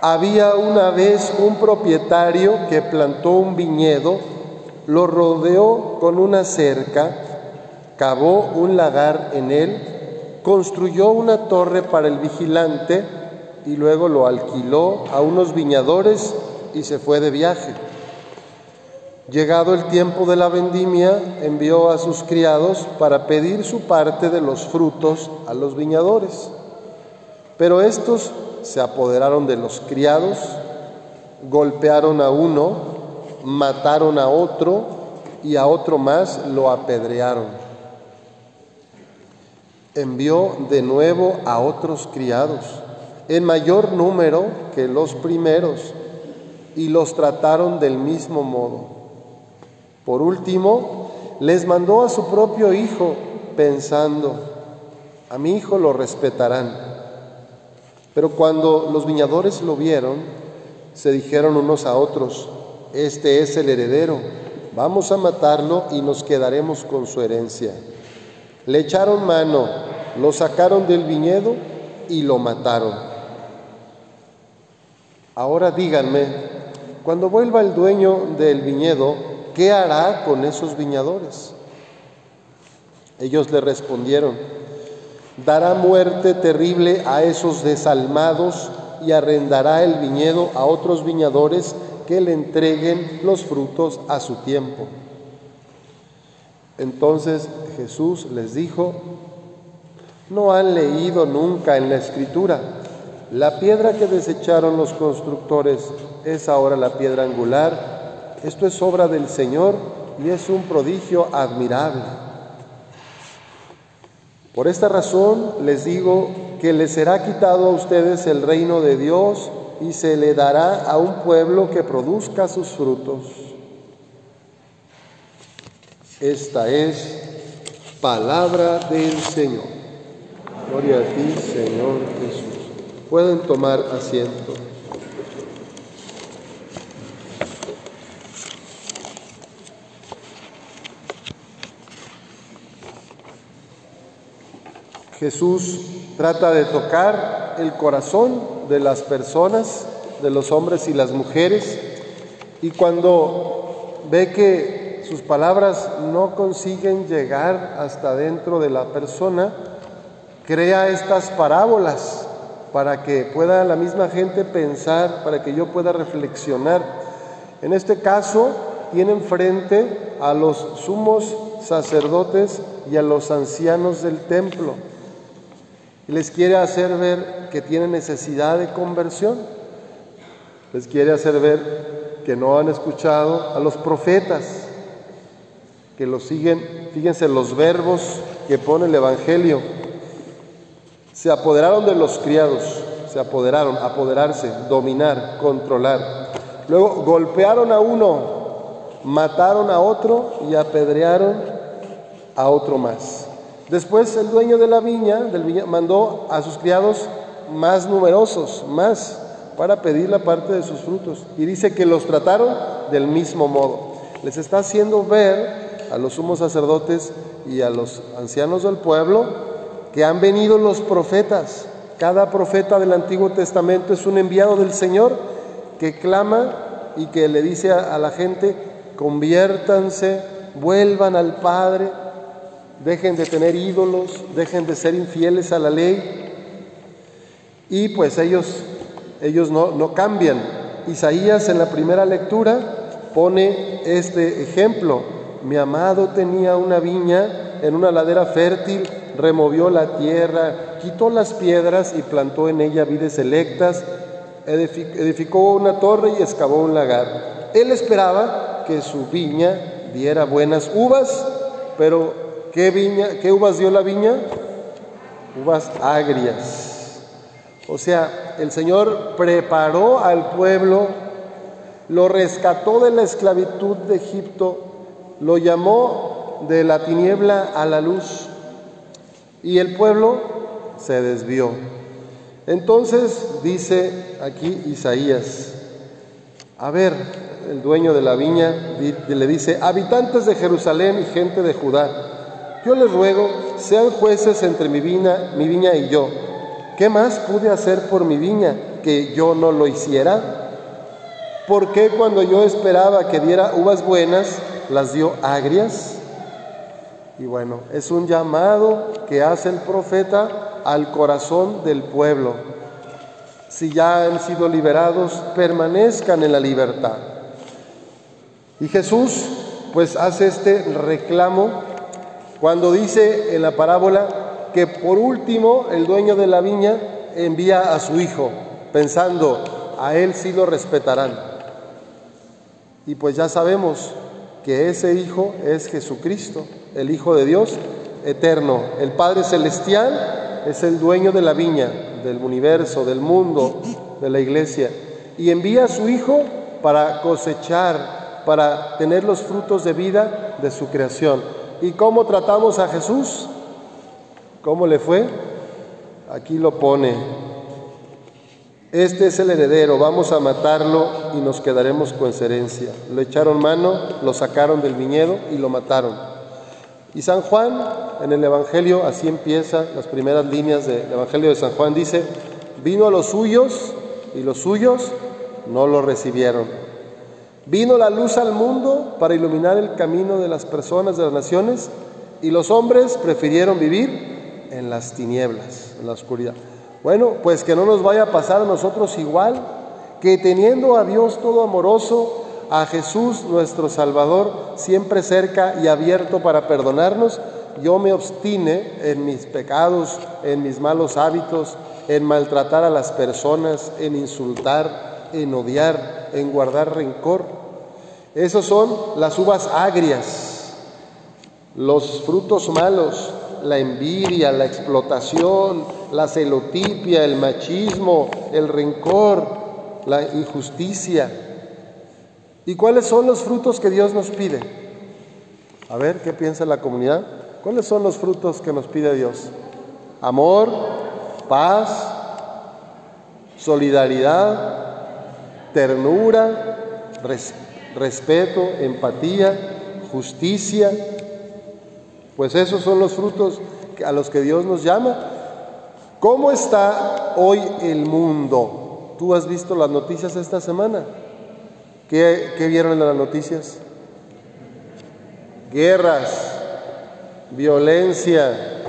Había una vez un propietario que plantó un viñedo, lo rodeó con una cerca, cavó un lagar en él, construyó una torre para el vigilante y luego lo alquiló a unos viñadores y se fue de viaje. Llegado el tiempo de la vendimia, envió a sus criados para pedir su parte de los frutos a los viñadores. Pero estos se apoderaron de los criados, golpearon a uno, mataron a otro y a otro más lo apedrearon. Envió de nuevo a otros criados, en mayor número que los primeros, y los trataron del mismo modo. Por último, les mandó a su propio hijo pensando, a mi hijo lo respetarán. Pero cuando los viñadores lo vieron, se dijeron unos a otros, este es el heredero, vamos a matarlo y nos quedaremos con su herencia. Le echaron mano, lo sacaron del viñedo y lo mataron. Ahora díganme, cuando vuelva el dueño del viñedo, ¿qué hará con esos viñadores? Ellos le respondieron, dará muerte terrible a esos desalmados y arrendará el viñedo a otros viñadores que le entreguen los frutos a su tiempo. Entonces Jesús les dijo, no han leído nunca en la escritura, la piedra que desecharon los constructores es ahora la piedra angular esto es obra del Señor y es un prodigio admirable. Por esta razón les digo que les será quitado a ustedes el reino de Dios y se le dará a un pueblo que produzca sus frutos. Esta es palabra del Señor. Gloria a ti, Señor Jesús. Pueden tomar asiento. Jesús trata de tocar el corazón de las personas, de los hombres y las mujeres, y cuando ve que sus palabras no consiguen llegar hasta dentro de la persona, crea estas parábolas para que pueda la misma gente pensar, para que yo pueda reflexionar. En este caso, tienen frente a los sumos sacerdotes y a los ancianos del templo les quiere hacer ver que tienen necesidad de conversión. Les quiere hacer ver que no han escuchado a los profetas, que los siguen, fíjense los verbos que pone el Evangelio. Se apoderaron de los criados, se apoderaron, apoderarse, dominar, controlar. Luego golpearon a uno, mataron a otro y apedrearon a otro más. Después el dueño de la viña, del mandó a sus criados más numerosos, más, para pedir la parte de sus frutos. Y dice que los trataron del mismo modo. Les está haciendo ver a los sumos sacerdotes y a los ancianos del pueblo que han venido los profetas. Cada profeta del Antiguo Testamento es un enviado del Señor que clama y que le dice a la gente, conviértanse, vuelvan al Padre, dejen de tener ídolos, dejen de ser infieles a la ley. Y pues ellos, ellos no, no cambian. Isaías en la primera lectura pone este ejemplo. Mi amado tenía una viña en una ladera fértil, removió la tierra, quitó las piedras y plantó en ella vides selectas, edificó una torre y excavó un lagar. Él esperaba que su viña diera buenas uvas, pero ¿Qué, viña, ¿Qué uvas dio la viña? Uvas agrias. O sea, el Señor preparó al pueblo, lo rescató de la esclavitud de Egipto, lo llamó de la tiniebla a la luz y el pueblo se desvió. Entonces dice aquí Isaías, a ver, el dueño de la viña le dice, habitantes de Jerusalén y gente de Judá, yo les ruego, sean jueces entre mi viña, mi viña y yo. ¿Qué más pude hacer por mi viña que yo no lo hiciera? ¿Por qué cuando yo esperaba que diera uvas buenas, las dio agrias? Y bueno, es un llamado que hace el profeta al corazón del pueblo. Si ya han sido liberados, permanezcan en la libertad. Y Jesús pues hace este reclamo cuando dice en la parábola que por último el dueño de la viña envía a su hijo, pensando, a él sí lo respetarán. Y pues ya sabemos que ese hijo es Jesucristo, el Hijo de Dios eterno. El Padre Celestial es el dueño de la viña, del universo, del mundo, de la iglesia. Y envía a su Hijo para cosechar, para tener los frutos de vida de su creación. ¿Y cómo tratamos a Jesús? ¿Cómo le fue? Aquí lo pone. Este es el heredero, vamos a matarlo y nos quedaremos con su herencia. Lo echaron mano, lo sacaron del viñedo y lo mataron. Y San Juan, en el Evangelio, así empieza las primeras líneas del Evangelio de San Juan, dice, vino a los suyos y los suyos no lo recibieron. Vino la luz al mundo para iluminar el camino de las personas de las naciones y los hombres prefirieron vivir en las tinieblas, en la oscuridad. Bueno, pues que no nos vaya a pasar a nosotros igual, que teniendo a Dios todo amoroso, a Jesús nuestro Salvador siempre cerca y abierto para perdonarnos, yo me obstine en mis pecados, en mis malos hábitos, en maltratar a las personas, en insultar, en odiar, en guardar rencor. Esos son las uvas agrias, los frutos malos, la envidia, la explotación, la celotipia, el machismo, el rencor, la injusticia. ¿Y cuáles son los frutos que Dios nos pide? A ver, ¿qué piensa la comunidad? ¿Cuáles son los frutos que nos pide Dios? Amor, paz, solidaridad, ternura, respeto, empatía, justicia, pues esos son los frutos a los que Dios nos llama. ¿Cómo está hoy el mundo? ¿Tú has visto las noticias esta semana? ¿Qué, vieron en las noticias? Guerras, violencia,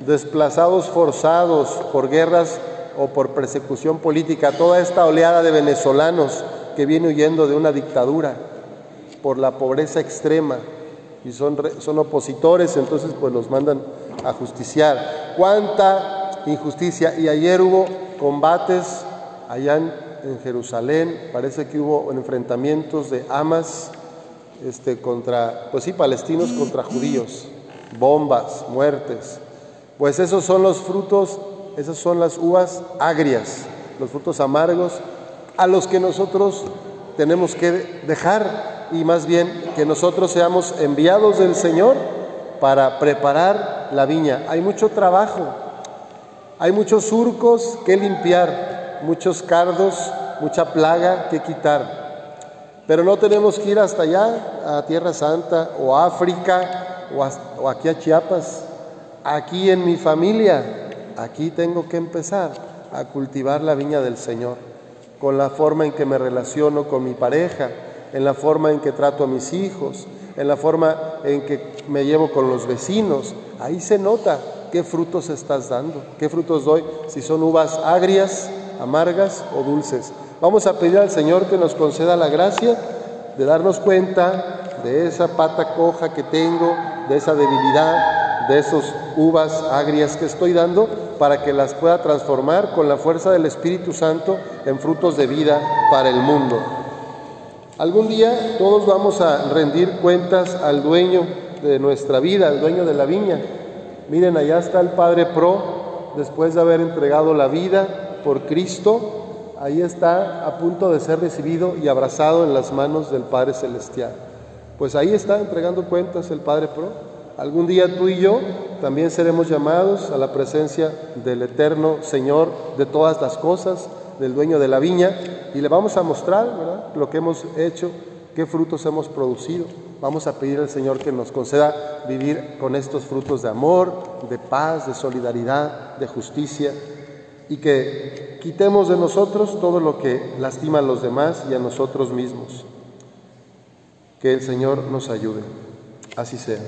desplazados forzados por guerras o por persecución política, toda esta oleada de venezolanos que viene huyendo de una dictadura por la pobreza extrema, y son, son opositores, entonces pues los mandan a justiciar. ¿Cuánta injusticia? Y ayer hubo combates allá en, Jerusalén, parece que hubo enfrentamientos de amas este, contra, pues sí, palestinos contra judíos, bombas, muertes. Pues esos son los frutos, esas son las uvas agrias, los frutos amargos a los que nosotros tenemos que dejar y más bien que nosotros seamos enviados del Señor para preparar la viña. Hay mucho trabajo, hay muchos surcos que limpiar, muchos cardos, mucha plaga que quitar. Pero no tenemos que ir hasta allá, a Tierra Santa o África o, o aquí a Chiapas. Aquí en mi familia, aquí tengo que empezar a cultivar la viña del Señor, con la forma en que me relaciono con mi pareja, en la forma en que trato a mis hijos, en la forma en que me llevo con los vecinos. Ahí se nota qué frutos estás dando, qué frutos doy, si son uvas agrias, amargas o dulces. Vamos a pedir al Señor que nos conceda la gracia de darnos cuenta de esa pata coja que tengo, de esa debilidad, de esas uvas agrias que estoy dando, para que las pueda transformar con la fuerza del Espíritu Santo en frutos de vida para el mundo. Algún día todos vamos a rendir cuentas al dueño de nuestra vida, al dueño de la viña. Miren, allá está el Padre Pro, después de haber entregado la vida por Cristo, ahí está a punto de ser recibido y abrazado en las manos del Padre Celestial. Pues ahí está entregando cuentas el Padre Pro. Algún día tú y yo también seremos llamados a la presencia del eterno Señor de todas las cosas, del dueño de la viña, y le vamos a mostrar lo que hemos hecho, qué frutos hemos producido. Vamos a pedir al Señor que nos conceda vivir con estos frutos de amor, de paz, de solidaridad, de justicia. y que quitemos de nosotros todo lo que lastima a los demás y a nosotros mismos. Que el Señor nos ayude. Así sea.